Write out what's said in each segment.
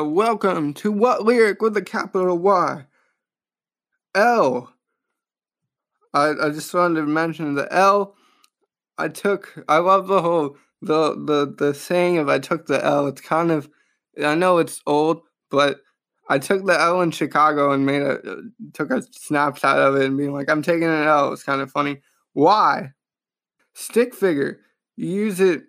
So, welcome to What Lyric with a capital Y. L. I, I just wanted to mention the L. I took, I love the whole, the, the, the saying of I took the L. It's kind of, I know it's old, but I took the L in Chicago and made a, uh, took a snapshot of it and being like, I'm taking an L. It's kind of funny. Why? Stick figure. You use it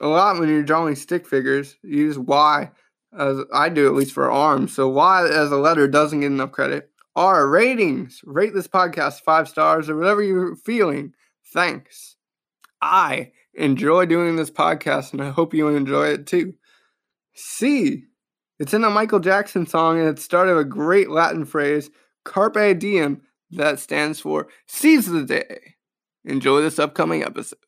a lot when you're drawing stick figures. You use Y as I do at least for arms. So Y as a letter doesn't get enough credit. R ratings. Rate this podcast five stars or whatever you're feeling. Thanks. I enjoy doing this podcast and I hope you enjoy it too. C. It's in a Michael Jackson song and it started a great Latin phrase, Carpe Diem, that stands for seize the day. Enjoy this upcoming episode.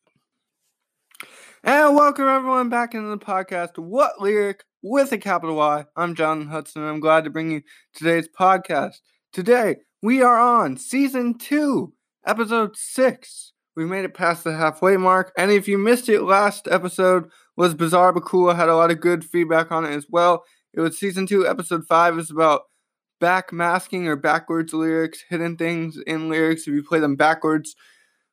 And welcome everyone back into the podcast, What Lyric with a capital Y. I'm John Hudson, and I'm glad to bring you today's podcast. Today, we are on season two, episode six. We made it past the halfway mark, and if you missed it, last episode was Bizarre but Cool. I had a lot of good feedback on it as well. It was season two, episode five. is about back masking or backwards lyrics, hidden things in lyrics if you play them backwards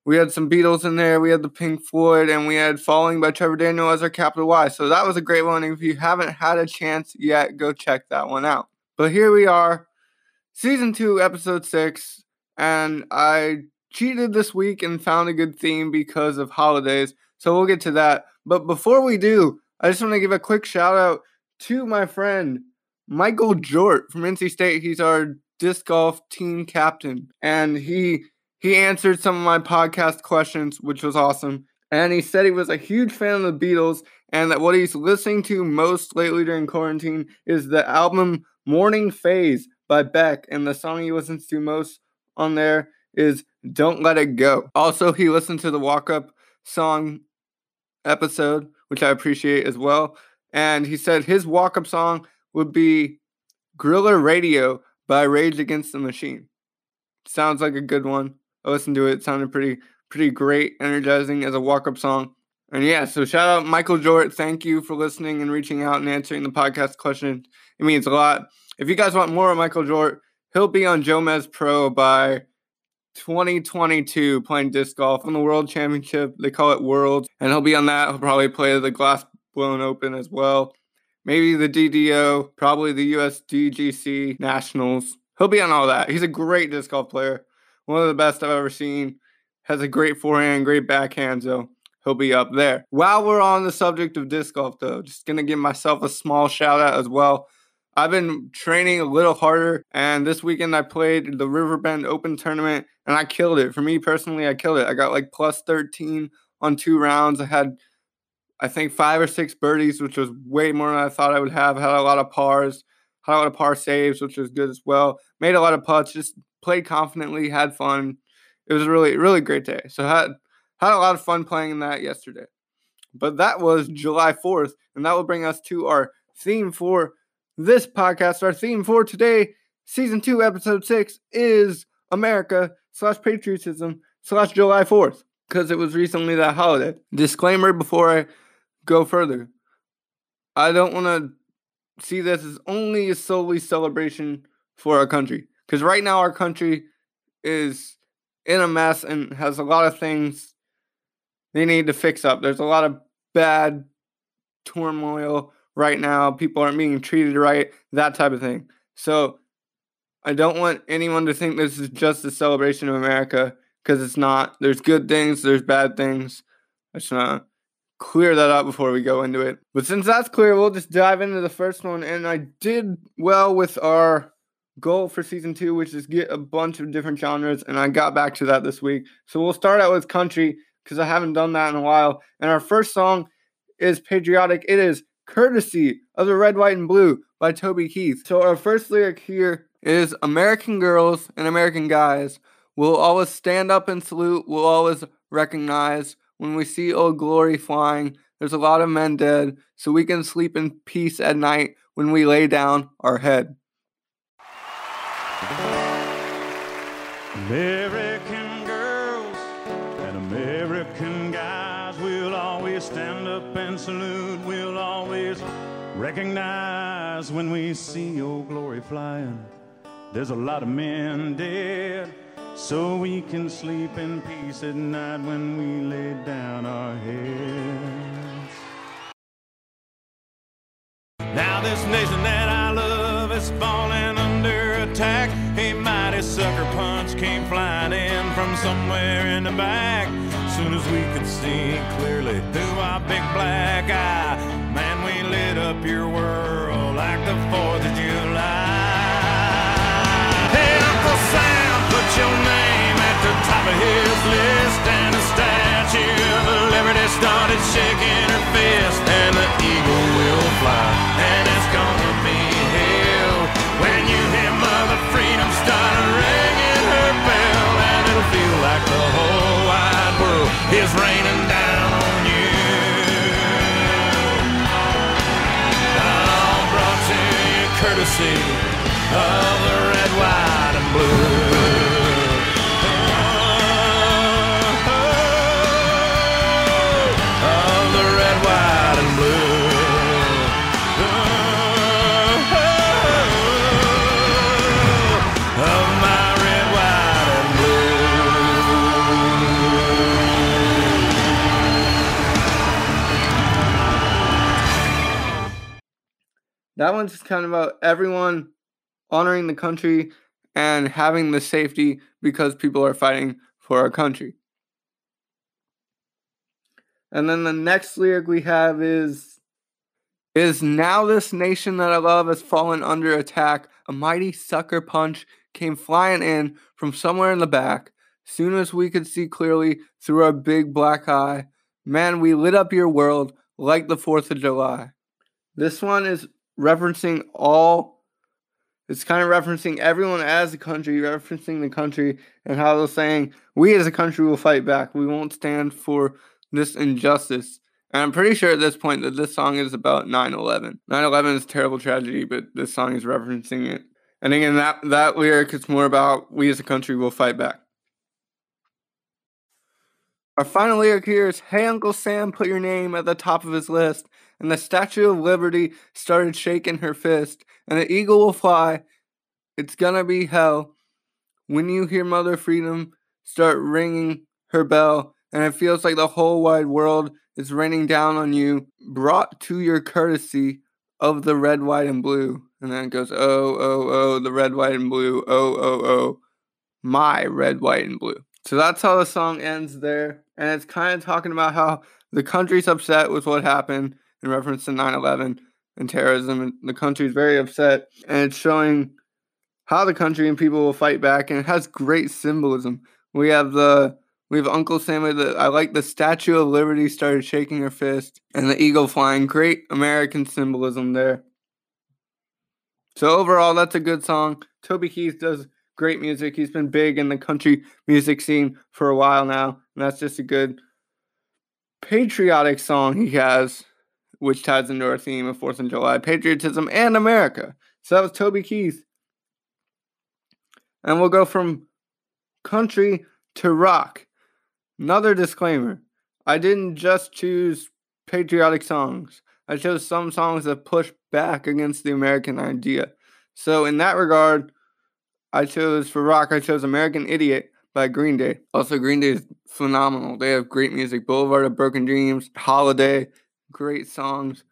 we had some Beatles in there. We had the Pink Floyd, and we had Falling by Trevor Daniel as our capital Y. So that was a great one. If you haven't had a chance yet, go check that one out. But here we are, season two, episode six, and I cheated this week and found a good theme because of holidays. So we'll get to that. But before we do, I just want to give a quick shout out to my friend Michael Jort from NC State. He's our disc golf team captain, and he he answered some of my podcast questions, which was awesome. And he said he was a huge fan of the Beatles and that what he's listening to most lately during quarantine is the album Morning Phase by Beck. And the song he listens to most on there is Don't Let It Go. Also, he listened to the walk up song episode, which I appreciate as well. And he said his walk up song would be Guerrilla Radio by Rage Against the Machine. Sounds like a good one. I listened to it. it sounded pretty pretty great, energizing as a walk up song. And yeah, so shout out Michael Jort. Thank you for listening and reaching out and answering the podcast question. It means a lot. If you guys want more of Michael Jort, he'll be on Jomez Pro by 2022 playing disc golf on the World Championship. They call it World. And he'll be on that. He'll probably play the Glass Blown Open as well. Maybe the DDO, probably the USDGC Nationals. He'll be on all that. He's a great disc golf player one of the best I've ever seen. Has a great forehand, great backhand, so he'll be up there. While we're on the subject of disc golf, though, just gonna give myself a small shout out as well. I've been training a little harder, and this weekend I played the Riverbend Open Tournament, and I killed it. For me personally, I killed it. I got like plus 13 on two rounds. I had, I think, five or six birdies, which was way more than I thought I would have. Had a lot of pars, had a lot of par saves, which was good as well. Made a lot of putts, just played confidently, had fun. It was a really, really great day. So had had a lot of fun playing in that yesterday. But that was July 4th, and that will bring us to our theme for this podcast. Our theme for today, season two, episode six, is America slash patriotism slash July 4th. Because it was recently that holiday. Disclaimer before I go further. I don't want to see this as only a solely celebration for our country. Because right now, our country is in a mess and has a lot of things they need to fix up. There's a lot of bad turmoil right now. People aren't being treated right, that type of thing. So I don't want anyone to think this is just a celebration of America because it's not. There's good things, there's bad things. I just want to clear that up before we go into it. But since that's clear, we'll just dive into the first one. And I did well with our goal for season two, which is get a bunch of different genres, and I got back to that this week. So we'll start out with country because I haven't done that in a while. And our first song is patriotic. It is Courtesy of the Red, White, and Blue by Toby Keith. So our first lyric here is American girls and American guys will always stand up and salute, will always recognize when we see old glory flying. There's a lot of men dead, so we can sleep in peace at night when we lay down our head. American girls and American guys will always stand up and salute. We'll always recognize when we see your glory flying. There's a lot of men dead, so we can sleep in peace at night when we lay down our heads. Now this nation that I love is falling under attack. A mighty sucker punch came flying in from somewhere in the back. Soon as we could see clearly through our big black eye, man, we lit up your world like the 4th of July. Hey, Uncle Sam, put your name at the top of his list, and the Statue of Liberty started shaking raining down on you. All brought to you courtesy of the That one's just kind of about everyone honoring the country and having the safety because people are fighting for our country. And then the next lyric we have is is now this nation that I love has fallen under attack. A mighty sucker punch came flying in from somewhere in the back. Soon as we could see clearly through our big black eye, man, we lit up your world like the 4th of July. This one is referencing all it's kind of referencing everyone as a country, referencing the country and how they're saying we as a country will fight back. We won't stand for this injustice. And I'm pretty sure at this point that this song is about 9/11. 9/11 is a terrible tragedy, but this song is referencing it. And again, that that lyric is more about we as a country will fight back. Our final lyric here is Hey Uncle Sam put your name at the top of his list, and the Statue of Liberty started shaking her fist, and the eagle will fly. It's gonna be hell when you hear Mother Freedom start ringing her bell, and it feels like the whole wide world is raining down on you, brought to your courtesy of the red, white, and blue. And then it goes, oh, oh, oh, the red, white, and blue, oh, oh, oh, my red, white, and blue. So that's how the song ends there. And it's kind of talking about how the country's upset with what happened in reference to 9 11 and terrorism. And the country is very upset. And it's showing how the country and people will fight back. And it has great symbolism. We have the we have Uncle Sam. The, I like the Statue of Liberty started shaking her fist, and the eagle flying. Great American symbolism there. So overall, that's a good song. Toby Keith does great music. He's been big in the country music scene for a while now, and that's just a good patriotic song he has, which ties into our theme of Fourth of July, patriotism and America. So that was Toby Keith, and we'll go from country to rock. Another disclaimer: I didn't just choose patriotic songs. I chose some songs that push back against the American idea. So in that regard, I chose for rock, I chose American Idiot by Green Day. Also, Green Day is phenomenal. They have great music. Boulevard of Broken Dreams, Holiday, great songs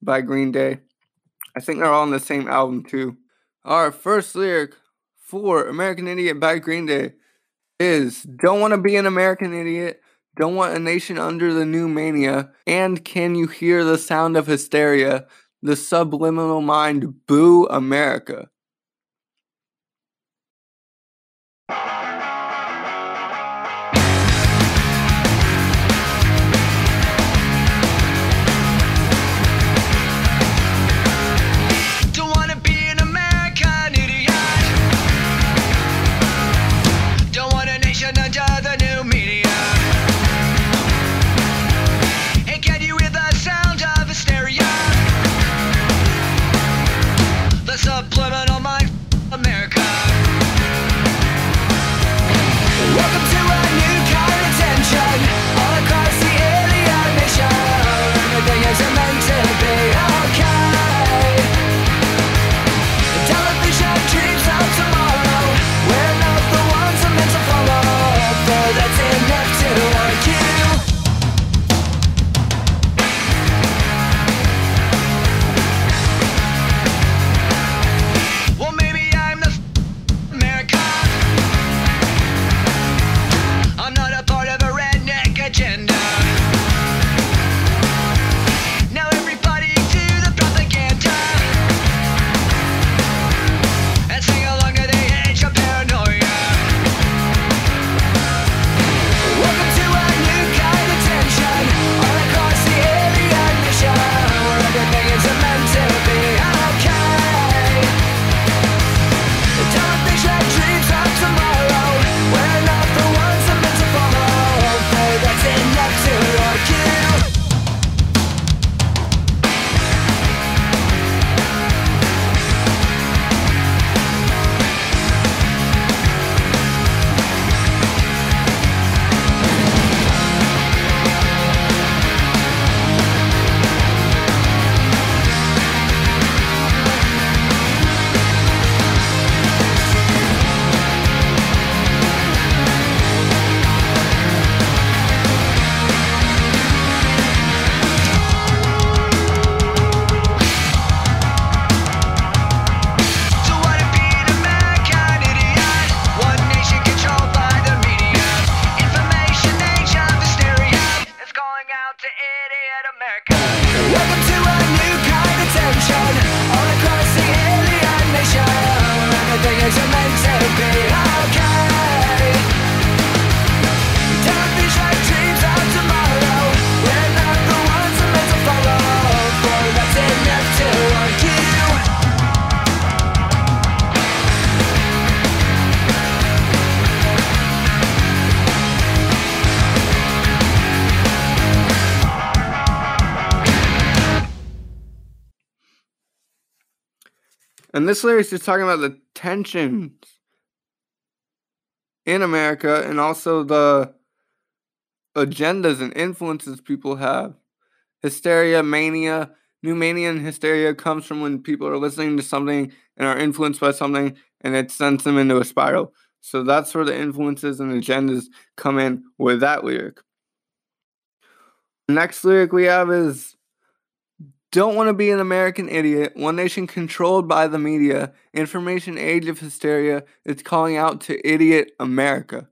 by Green Day. I think they're all on the same album too. Our first lyric for American Idiot by Green Day is Don't want to be an American idiot. Don't want a nation under the new mania. And can you hear the sound of hysteria? The subliminal mind, boo America. And this lyrics is just talking about the tensions hmm. in America and also the agendas and influences people have. Hysteria, mania, new mania and hysteria comes from when people are listening to something and are influenced by something and it sends them into a spiral. So that's where the influences and agendas come in with that lyric. Next lyric we have is don't want to be an American idiot. One nation controlled by the media. Information age of hysteria. It's calling out to idiot America.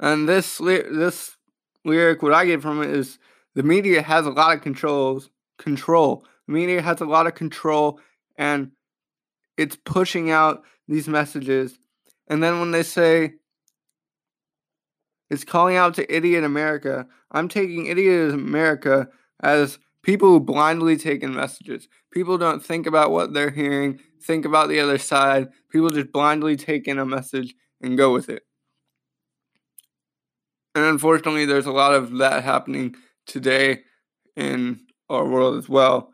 And this this lyric, what I get from it is the media has a lot of controls. Control. The media has a lot of control, and it's pushing out these messages. And then when they say it's calling out to idiot America. I'm taking idiot America as people who blindly take in messages. People don't think about what they're hearing, think about the other side. People just blindly take in a message and go with it. And unfortunately, there's a lot of that happening today in our world as well.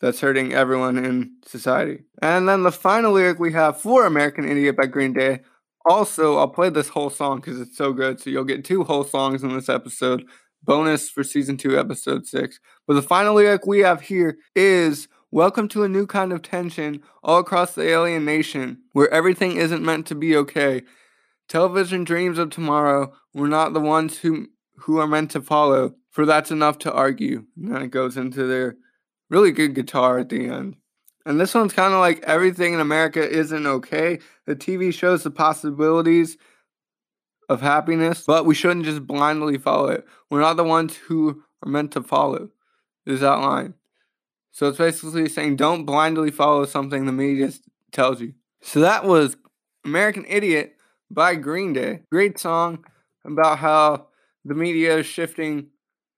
That's hurting everyone in society. And then the final lyric we have for American Idiot by Green Day also, I'll play this whole song because it's so good. So you'll get two whole songs in this episode. Bonus for season two, episode six. But the final lyric we have here is Welcome to a new kind of tension all across the alien nation where everything isn't meant to be okay. Television dreams of tomorrow. We're not the ones who who are meant to follow, for that's enough to argue. And then it goes into their really good guitar at the end. And this one's kind of like everything in America isn't okay. The TV shows the possibilities of happiness, but we shouldn't just blindly follow it. We're not the ones who are meant to follow. Is that line? So it's basically saying don't blindly follow something the media tells you. So that was American Idiot by Green Day. Great song about how the media is shifting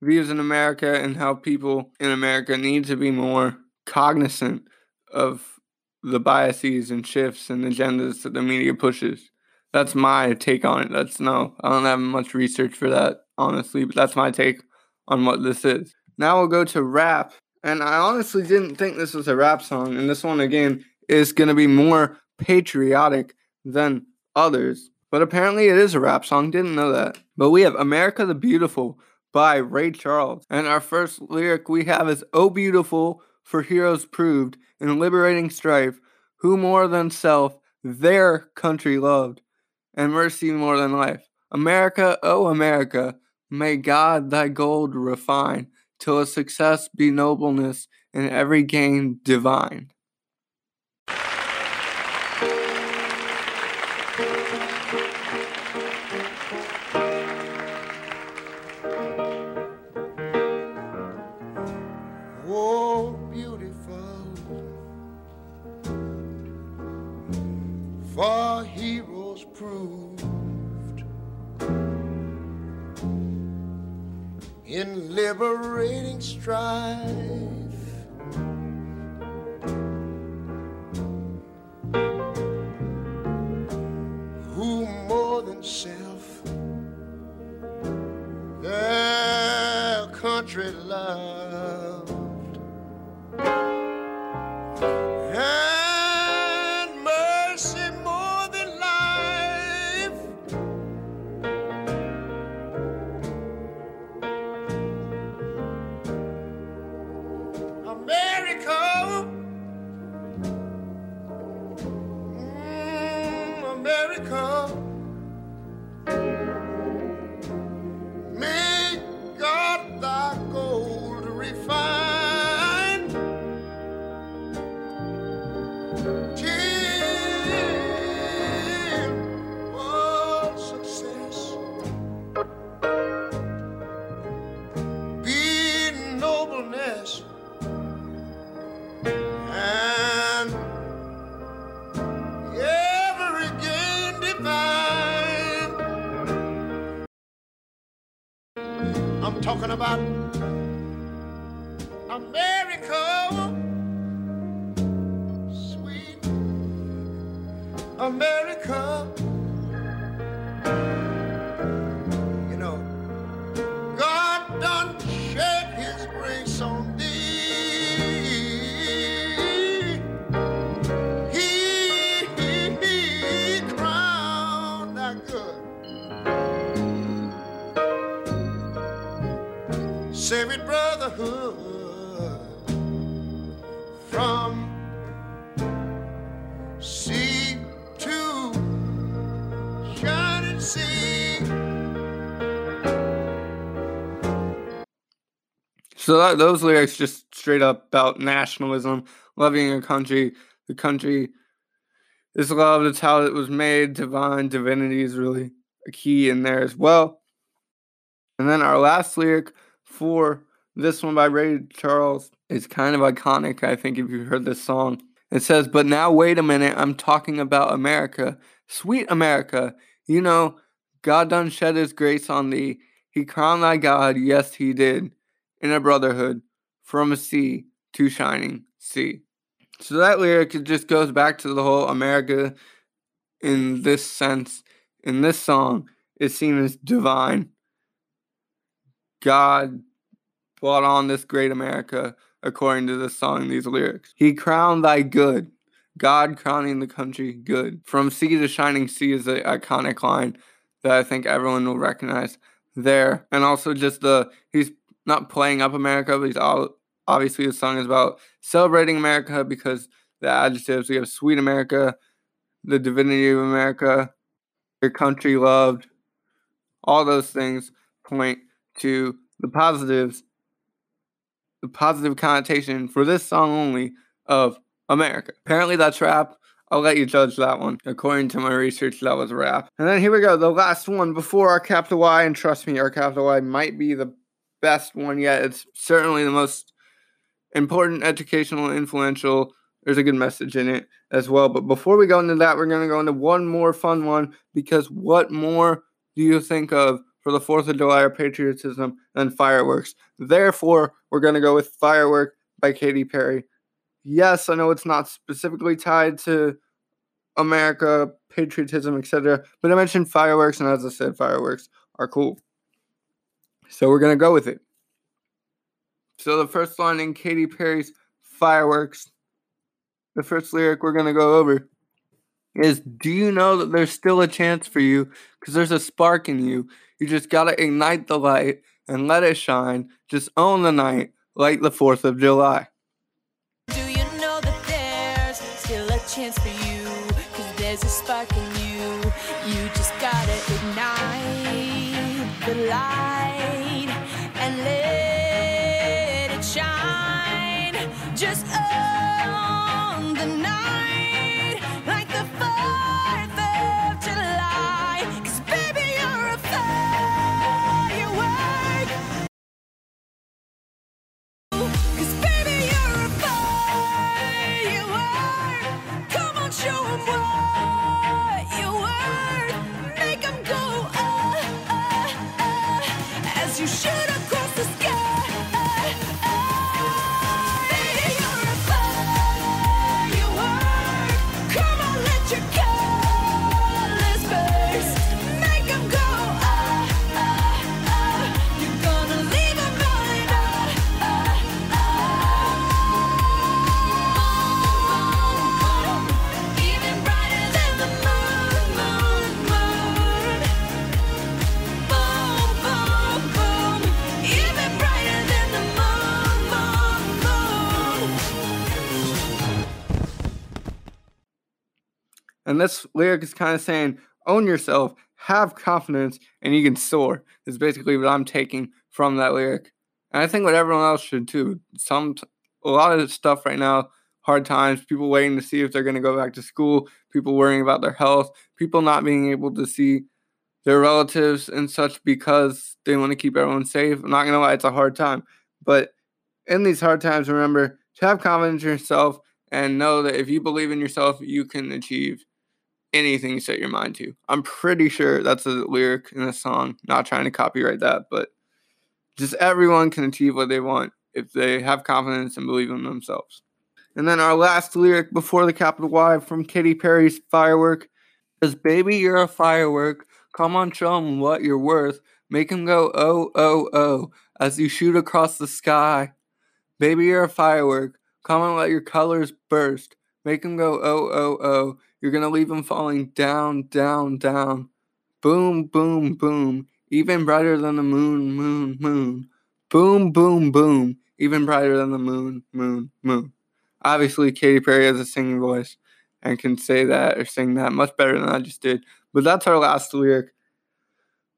views in America and how people in America need to be more cognizant of the biases and shifts and agendas that the media pushes. That's my take on it. That's no, I don't have much research for that, honestly, but that's my take on what this is. Now we'll go to rap. And I honestly didn't think this was a rap song. And this one, again, is going to be more patriotic than others. But apparently it is a rap song. Didn't know that. But we have America the Beautiful by Ray Charles. And our first lyric we have is Oh Beautiful for Heroes Proved in Liberating Strife, who more than self their country loved, and mercy more than life. America, oh America, may God thy gold refine, till a success be nobleness and every gain divine. In liberating strife. Who more than self their country loved Saving brotherhood from sea to shining sea. So that, those lyrics just straight up about nationalism, loving your country. The country is loved. It's how it was made. Divine divinity is really a key in there as well. And then our last lyric for this one by Ray Charles is kind of iconic. I think if you've heard this song, it says, "But now wait a minute. I'm talking about America, sweet America. You know, God done shed His grace on thee. He crowned thy God. Yes, He did." in a brotherhood from a sea to shining sea. So that lyric just goes back to the whole America in this sense, in this song, is seen as divine. God brought on this great America according to this song, these lyrics. He crowned thy good. God crowning the country good. From sea to shining sea is an iconic line that I think everyone will recognize there. And also just the he's not playing up America, but he's all, obviously the song is about celebrating America because the adjectives we have sweet America, the divinity of America, your country loved, all those things point to the positives, the positive connotation for this song only of America. Apparently that's rap. I'll let you judge that one. According to my research, that was rap. And then here we go, the last one before our capital Y, and trust me, our capital Y might be the best one yet. It's certainly the most important, educational, influential. There's a good message in it as well. But before we go into that, we're going to go into one more fun one because what more do you think of for the 4th of July or patriotism than fireworks? Therefore, we're going to go with Firework by Katy Perry. Yes, I know it's not specifically tied to America, patriotism, etc. But I mentioned fireworks, and as I said, fireworks are cool. So we're going to go with it. So the first line in Katy Perry's Fireworks, the first lyric we're going to go over is Do you know that there's still a chance for you? Because there's a spark in you. You just got to ignite the light and let it shine. Just own the night like the 4th of July. Do you know that there's still a chance for you? Cause there's a spark in you. You just gotta ignite the light and let it shine. Just own the night And this lyric is kind of saying, own yourself, have confidence, and you can soar. Is basically what I'm taking from that lyric. And I think what everyone else should too. Some a lot of stuff right now, hard times, people waiting to see if they're going to go back to school, people worrying about their health, people not being able to see their relatives and such because they want to keep everyone safe. I'm not going to lie, it's a hard time. But in these hard times, remember to have confidence in yourself and know that if you believe in yourself, you can achieve anything you set your mind to. I'm pretty sure that's a lyric in a song. Not trying to copyright that, but Just everyone can achieve what they want if they have confidence and believe in themselves. And then our last lyric before the capital Y from Katy Perry's Firework is Baby, you're a firework. Come on, show 'em what you're worth. Make 'em go, oh, oh, oh, as you shoot across the sky. Baby, you're a firework. Come on, let your colors burst. Make 'em go, oh, oh, oh. You're gonna leave 'em falling down, down, down. Boom, boom, boom. Even brighter than the moon, moon, moon. Boom, boom, boom. Even brighter than the moon, moon, moon. Obviously, Katy Perry has a singing voice and can say that or sing that much better than I just did. But that's our last lyric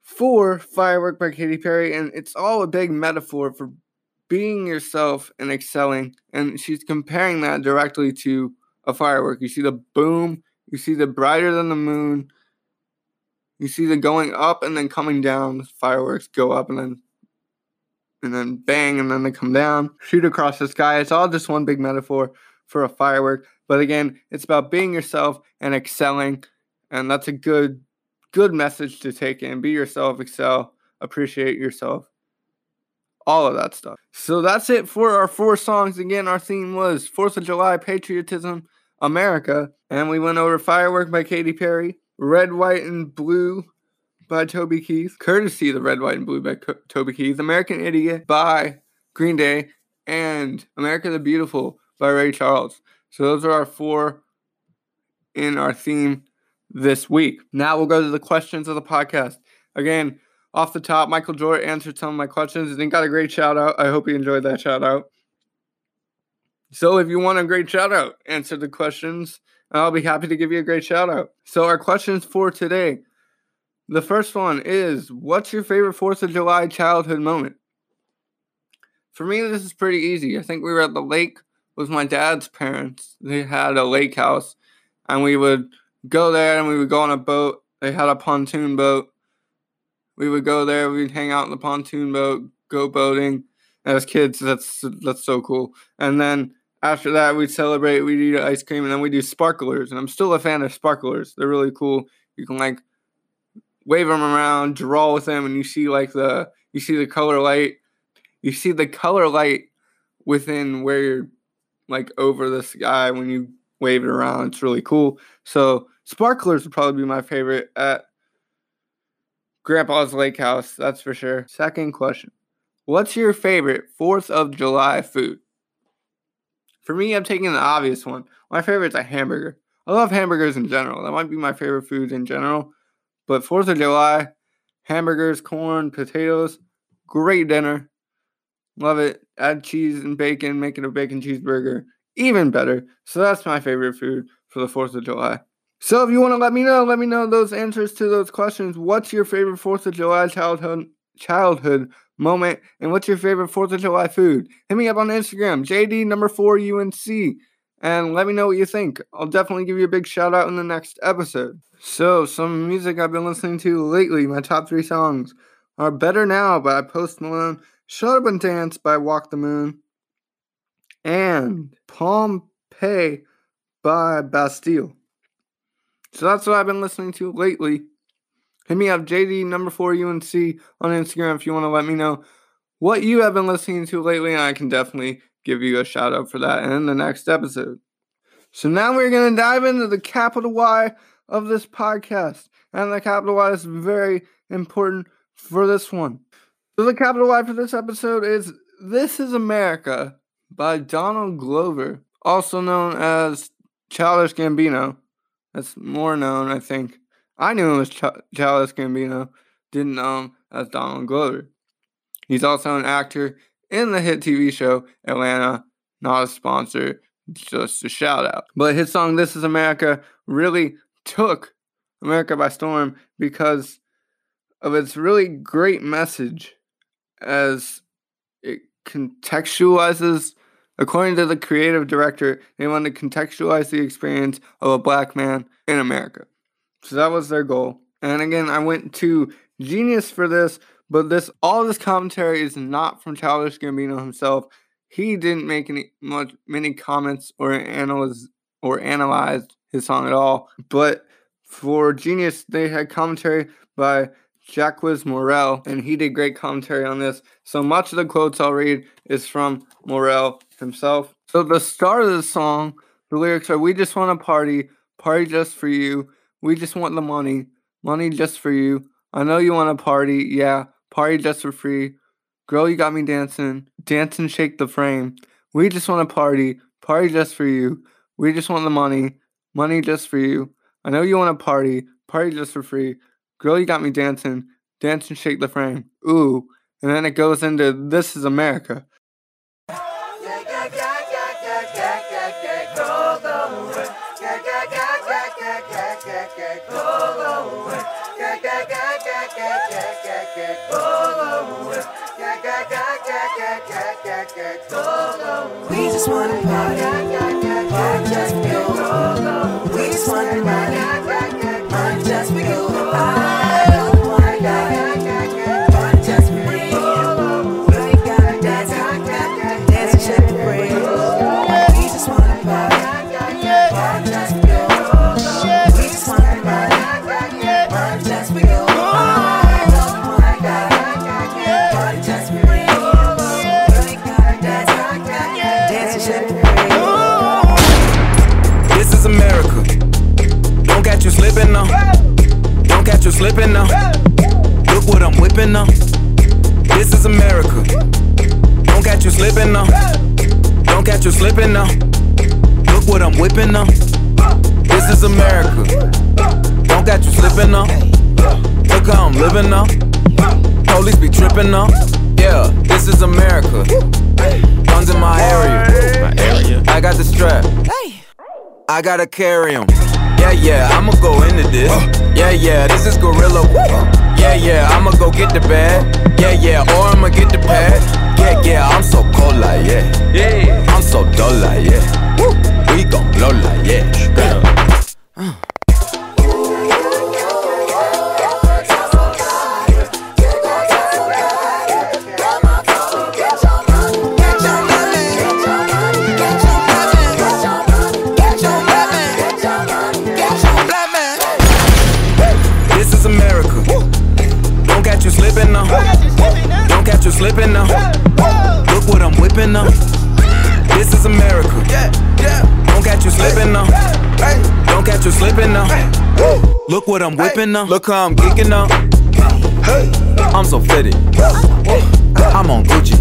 for Firework by Katy Perry, and it's all a big metaphor for being yourself and excelling. And she's comparing that directly to a firework. You see the boom, you see the brighter than the moon, you see the going up and then coming down. The fireworks go up and then and then bang and then they come down, shoot across the sky. It's all just one big metaphor for a firework. But again, it's about being yourself and excelling. And that's a good good message to take in. Be yourself, excel, appreciate yourself. All of that stuff. So that's it for our four songs. Again, our theme was 4th of July, patriotism, America. And we went over Firework by Katy Perry, Red, White, and Blue by Toby Keith, courtesy of the Red, White, and Blue by Co- Toby Keith, American Idiot by Green Day, and America the Beautiful by Ray Charles. So those are our four in our theme this week. Now we'll go to the questions of the podcast. Again, off the top, Michael Jordan answered some of my questions and got a great shout out. I hope you enjoyed that shout out. So if you want a great shout out, answer the questions. and I'll be happy to give you a great shout out. So our questions for today. The first one is what's your favorite 4th of July childhood moment? For me, this is pretty easy. I think we were at the lake with my dad's parents. They had a lake house, and we would go there and we would go on a boat. They had a pontoon boat. We would go there, we'd hang out in the pontoon boat, go boating. As kids, that's that's so cool. And then after that, we'd celebrate, we'd eat ice cream, and then we'd do sparklers. And I'm still a fan of sparklers. They're really cool. You can like wave them around, draw with them, and you see like the you see the color light. You see the color light within where you're like over the sky when you wave it around. It's really cool. So sparklers would probably be my favorite at Grandpa's Lake House. That's for sure. Second question: What's your favorite Fourth of July food? For me, I'm taking the obvious one. My favorite's a hamburger. I love hamburgers in general. That might be my favorite food in general. But Fourth of July, hamburgers, corn, potatoes, great dinner. Love it. Add cheese and bacon, make it a bacon cheeseburger. Even better. So that's my favorite food for the 4th of July. So if you want to let me know, let me know those answers to those questions. What's your favorite 4th of July childhood childhood moment? And what's your favorite 4th of July food? Hit me up on Instagram, JD number 4 UNC, and let me know what you think. I'll definitely give you a big shout out in the next episode. So, some music I've been listening to lately, my top three songs are Better Now by Post Malone, Shut Up and Dance by Walk the Moon, and Pompeii by Bastille. So that's what I've been listening to lately. Hit me up, JD number four UNC on Instagram if you want to let me know what you have been listening to lately, and I can definitely give you a shout out for that in the next episode. So now we're going to dive into the capital Y of this podcast. And the capital Y is very important for this one. So the capital Y for this episode is This is America by Donald Glover, also known as Childish Gambino. That's more known, I think. I knew him as Ch- Gambino, didn't know him as Donald Glover. He's also an actor in the hit TV show Atlanta, not a sponsor, just a shout out. But his song This Is America really took America by storm because of its really great message as it contextualizes according to the creative director they wanted to contextualize the experience of a black man in america. So that was their goal. And again i went to genius for this but this all this commentary is not from childish gambino himself. He didn't make any much many comments or analyze or analyzed his song at all. But for genius they had commentary by Jacques Morel, and he did great commentary on this. So much of the quotes I'll read is from Morel himself. So the start of the song, the lyrics are We just want to party, party just for you. We just want the money, money just for you. I know you want to party, yeah, party just for free. Girl, you got me dancing, dance and shake the frame. We just want to party, party just for you. We just want the money, money just for you. I know you want to party, party just for free. Girl, you got me dancing, dance and shake the frame. Ooh. And then it goes into This is America. Just wanna party, Police be tripping now. Yeah, this is America. Guns in my area. My area. I got the strap. I gotta carry 'em. Yeah, yeah, I'ma go into this. Yeah, yeah, this is gorilla. Yeah, yeah, I'ma go get the bag. Yeah, yeah, or I'ma get the pad. Yeah, yeah, I'm so cold like yeah. Yeah, I'm so dull like yeah. We gon' blow like yeah. Look what I'm whipping now. Look how I'm geeking now. I'm so fitted. I'm on Gucci.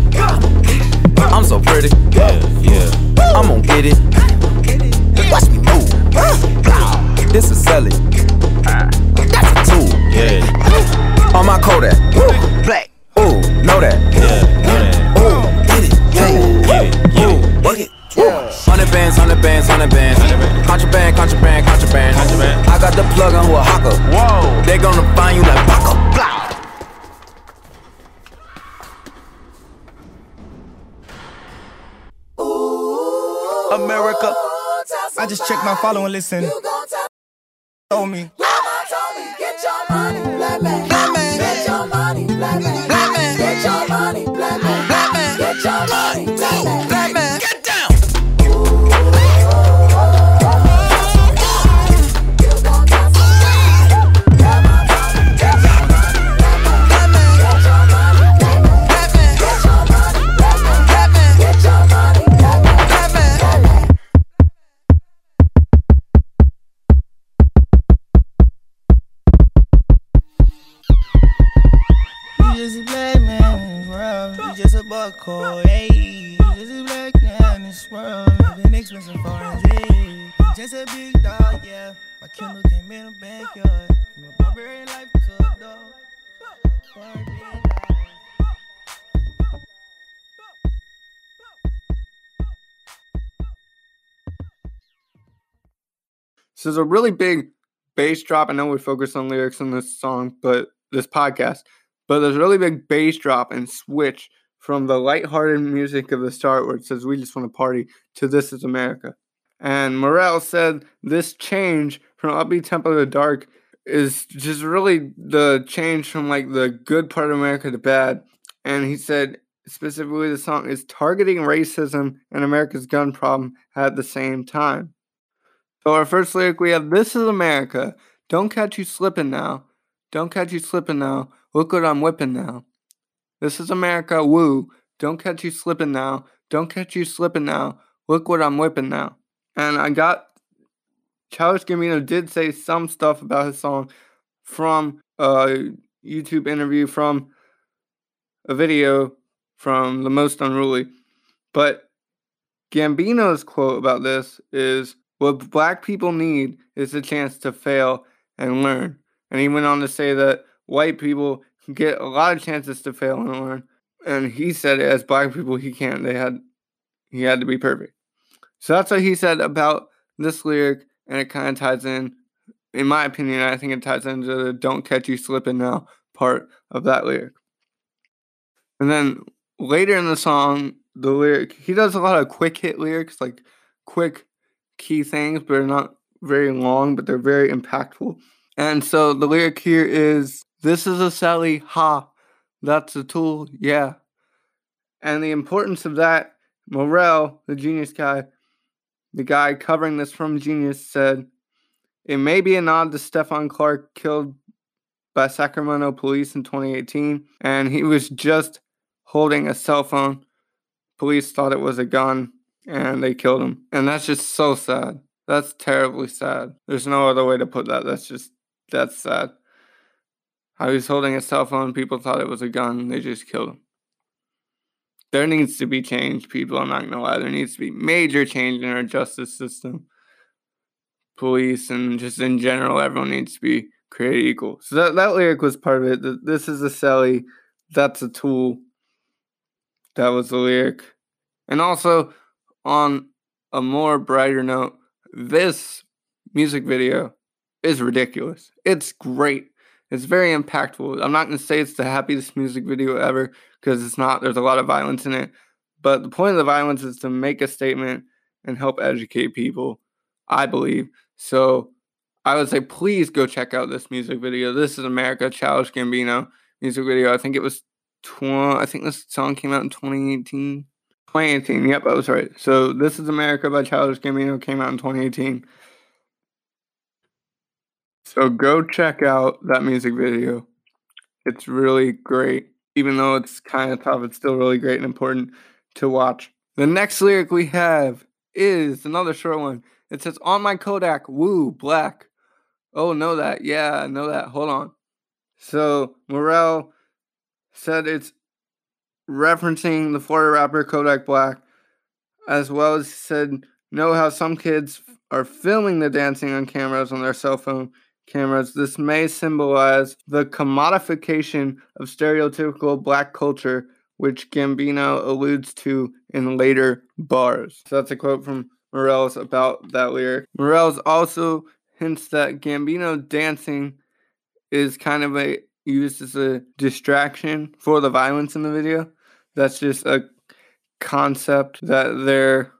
I'm so pretty. Yeah, yeah. I'm gonna get it. Watch me move. This is Sally. That's a tool. Yeah. On my Kodak. Black. Ooh, know that. Got the plug on Oaxaca. Whoa. They gonna find you like Paco. Blah. America. I just checked my follow and listen. Told me. Get your money, black Living expensive foreign, hey. Just a big dog, yeah. My Kindle came in backyard. Barbarian life. So there's a really big bass drop. I know we focus on lyrics in this song, but this podcast, but there's a really big bass drop and switch from the lighthearted music of the start where it says we just want to party to this is America. And Morel said this change from upbeat tempo to dark is just really the change from like the good part of America to bad. And he said specifically the song is targeting racism and America's gun problem at the same time. So our first lyric we have This is America. Don't catch you slipping now. Don't catch you slipping now. Look what I'm whipping now. This is America. Woo. Don't catch you slipping now. Don't catch you slipping now. Look what I'm whipping now. And I got Childish Gambino did say some stuff about his song from a YouTube interview from a video from The Most Unruly. But Gambino's quote about this is what black people need is a chance to fail and learn. And he went on to say that white people get a lot of chances to fail and learn. And he said as black people he can't. They had he had to be perfect. So that's what he said about this lyric, and it kind of ties in, in my opinion, I think it ties into the don't catch you slipping now part of that lyric. And then later in the song, the lyric, he does a lot of quick hit lyrics, like quick key things, but they're not very long, but they're very impactful. And so the lyric here is This is a Sally, ha, that's a tool, yeah. And the importance of that, Morel, the genius guy, the guy covering this from Genius, said, It may be a nod to Stephon Clark killed by Sacramento police in 2018, and he was just holding a cell phone. Police thought it was a gun, and they killed him. And that's just so sad. That's terribly sad. There's no other way to put that. That's just, that's sad. He was holding a cell phone, people thought it was a gun, they just killed him. There needs to be change, people. I'm not gonna lie. There needs to be major change in our justice system. Police and just in general, everyone needs to be created equal. So that, that lyric was part of it. This is a Sally, that's a tool. That was the lyric. And also, on a more brighter note, this music video is ridiculous. It's great. It's very impactful. I'm not going to say it's the happiest music video ever because it's not. There's a lot of violence in it. But the point of the violence is to make a statement and help educate people, I believe. So I would say please go check out this music video. This is America Childish Gambino music video. I think it was tw- I think this song came out in 2018. 2018. Yep, I was right. So this is America by Childish Gambino came out in 2018. So go check out that music video. It's really great. Even though it's kind of tough, it's still really great and important to watch. The next lyric we have is another short one. It says, On my Kodak, woo, black. Oh, know that. Yeah, know that. Hold on. So Morel said it's referencing the Florida rapper Kodak Black, as well as said, know how some kids are filming the dancing on cameras on their cell phone cameras. This may symbolize the commodification of stereotypical black culture, which Gambino alludes to in later bars. So that's a quote from Morales about that lyric. Morales also hints that Gambino dancing is kind of a used as a distraction for the violence in the video. That's just a concept that they're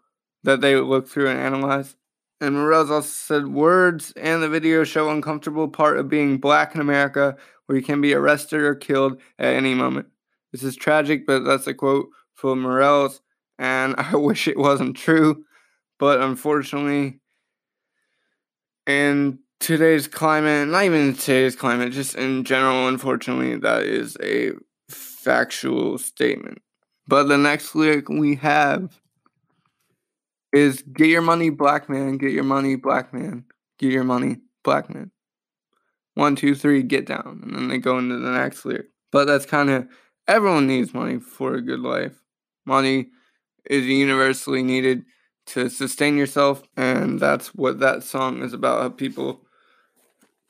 that they look through and analyze. And Morales also said words and the video show uncomfortable part of being black in America where you can be arrested or killed at any moment. This is tragic, but that's a quote from Morales, and I wish it wasn't true. But unfortunately, in today's climate, not even today's climate, just in general, unfortunately, that is a factual statement. But the next lyric we have is get your money, black man, get your money, black man, get your money, black man. One, two, three, get down. And then they go into the next lyric. But that's kind of everyone needs money for a good life. Money is universally needed to sustain yourself. And that's what that song is about. How people,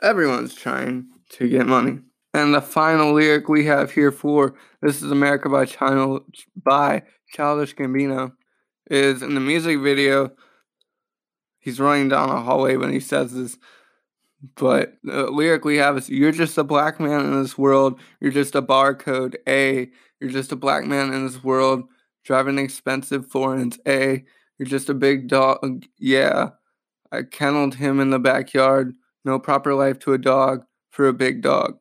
everyone's trying to get money. And the final lyric we have here for This is America by China by Childish Gambino is in the music video. He's running down a hallway when he says this. But uh, the lyric we have is You're just a black man in this world. You're just a barcode. A. You're just a black man in this world. Driving expensive foreigns. A. You're just a big dog. Yeah. I kenneled him in the backyard. No proper life to a dog for a big dog.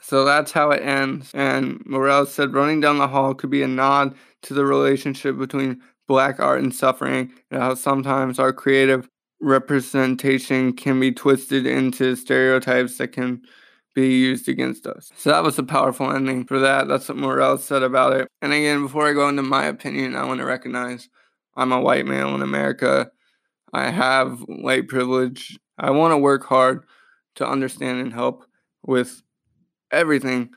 So that's how it ends. And Morales said running down the hall could be a nod to the relationship between black art and suffering, and how sometimes our creative representation can be twisted into stereotypes that can be used against us. So that was a powerful ending for that. That's what Morel said about it. And again, before I go into my opinion, I want to recognize I'm a white male in America. I have white privilege. I want to work hard to understand and help with everything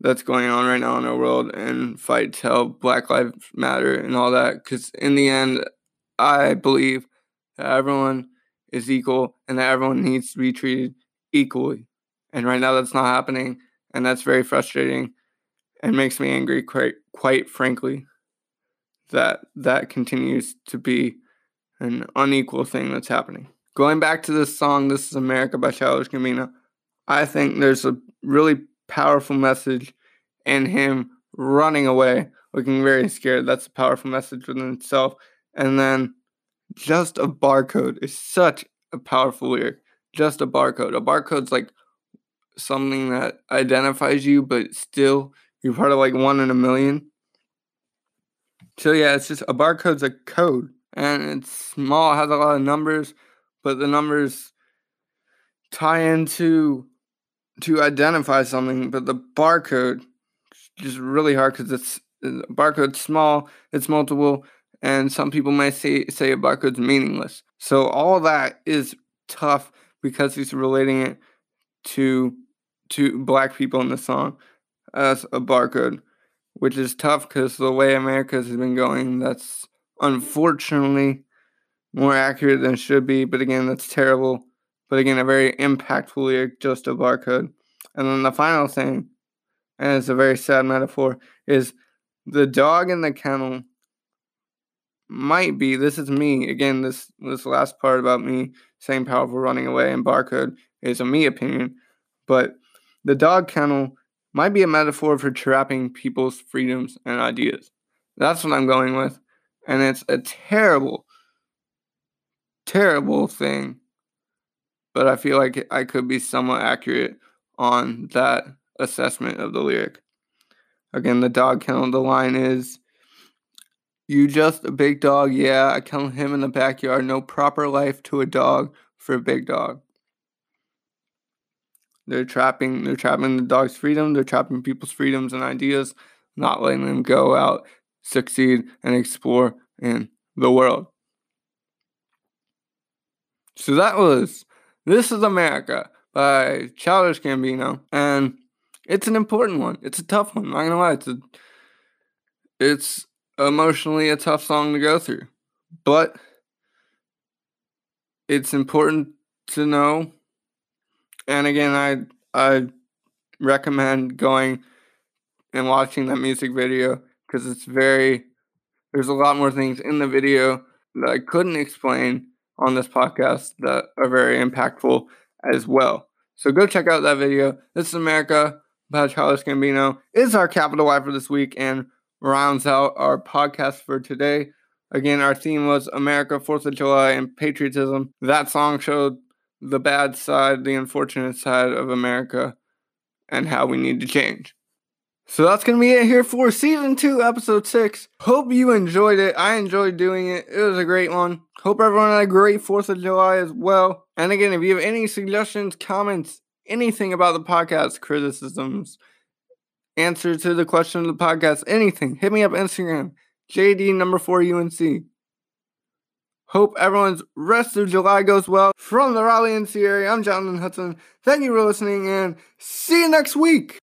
that's going on right now in our world and fight to help Black Lives Matter and all that. Because in the end, I believe that everyone is equal and that everyone needs to be treated equally. And right now, that's not happening. And that's very frustrating and makes me angry, quite, quite frankly, that that continues to be an unequal thing that's happening. Going back to this song, This is America by Childish Gambino, I think there's a really powerful message in him running away, looking very scared. That's a powerful message within itself. And then just a barcode is such a powerful lyric. Just a barcode. A barcode's like something that identifies you, but still you're part of like one in a million. So yeah, it's just a barcode's a code, and it's small, has a lot of numbers, but the numbers tie into to identify something. But the barcode is just really hard because it's the barcode's small, it's multiple, and some people may say say a barcode's meaningless. So all that is tough because he's relating it to to black people in the song as a barcode, which is tough because the way America has been going, that's unfortunately more accurate than should be. But again, that's terrible. But again, a very impactful lyric, just a barcode. And then the final thing, and it's a very sad metaphor, is the dog in the kennel might be this is me again this this last part about me saying powerful running away and barcode is a me opinion but the dog kennel might be a metaphor for trapping people's freedoms and ideas that's what i'm going with and it's a terrible terrible thing but i feel like i could be somewhat accurate on that assessment of the lyric again the dog kennel the line is you just a big dog, yeah. I killed him in the backyard. No proper life to a dog for a big dog. They're trapping they're trapping the dog's freedom, they're trapping people's freedoms and ideas, not letting them go out, succeed, and explore in the world. So that was This is America by Childish Gambino. And it's an important one. It's a tough one. I'm not gonna lie. It's a it's emotionally a tough song to go through. But it's important to know. And again, I I recommend going and watching that music video because it's very there's a lot more things in the video that I couldn't explain on this podcast that are very impactful as well. So go check out that video. This is America by Childish Gambino. Is our capital Y for this week and rounds out our podcast for today. Again, our theme was America, 4th of July, and patriotism. That song showed the bad side, the unfortunate side of America, and how we need to change. So that's going to be it here for season two, episode six. Hope you enjoyed it. I enjoyed doing it. It was a great one. Hope everyone had a great 4th of July as well. And again, if you have any suggestions, comments, anything about the podcast, criticisms, answer to the question of the podcast, anything, hit me up on Instagram, JD number four UNC. Hope everyone's rest of July goes well. From the Raleigh NC area, I'm Jonathan Hudson. Thank you for listening and see you next week.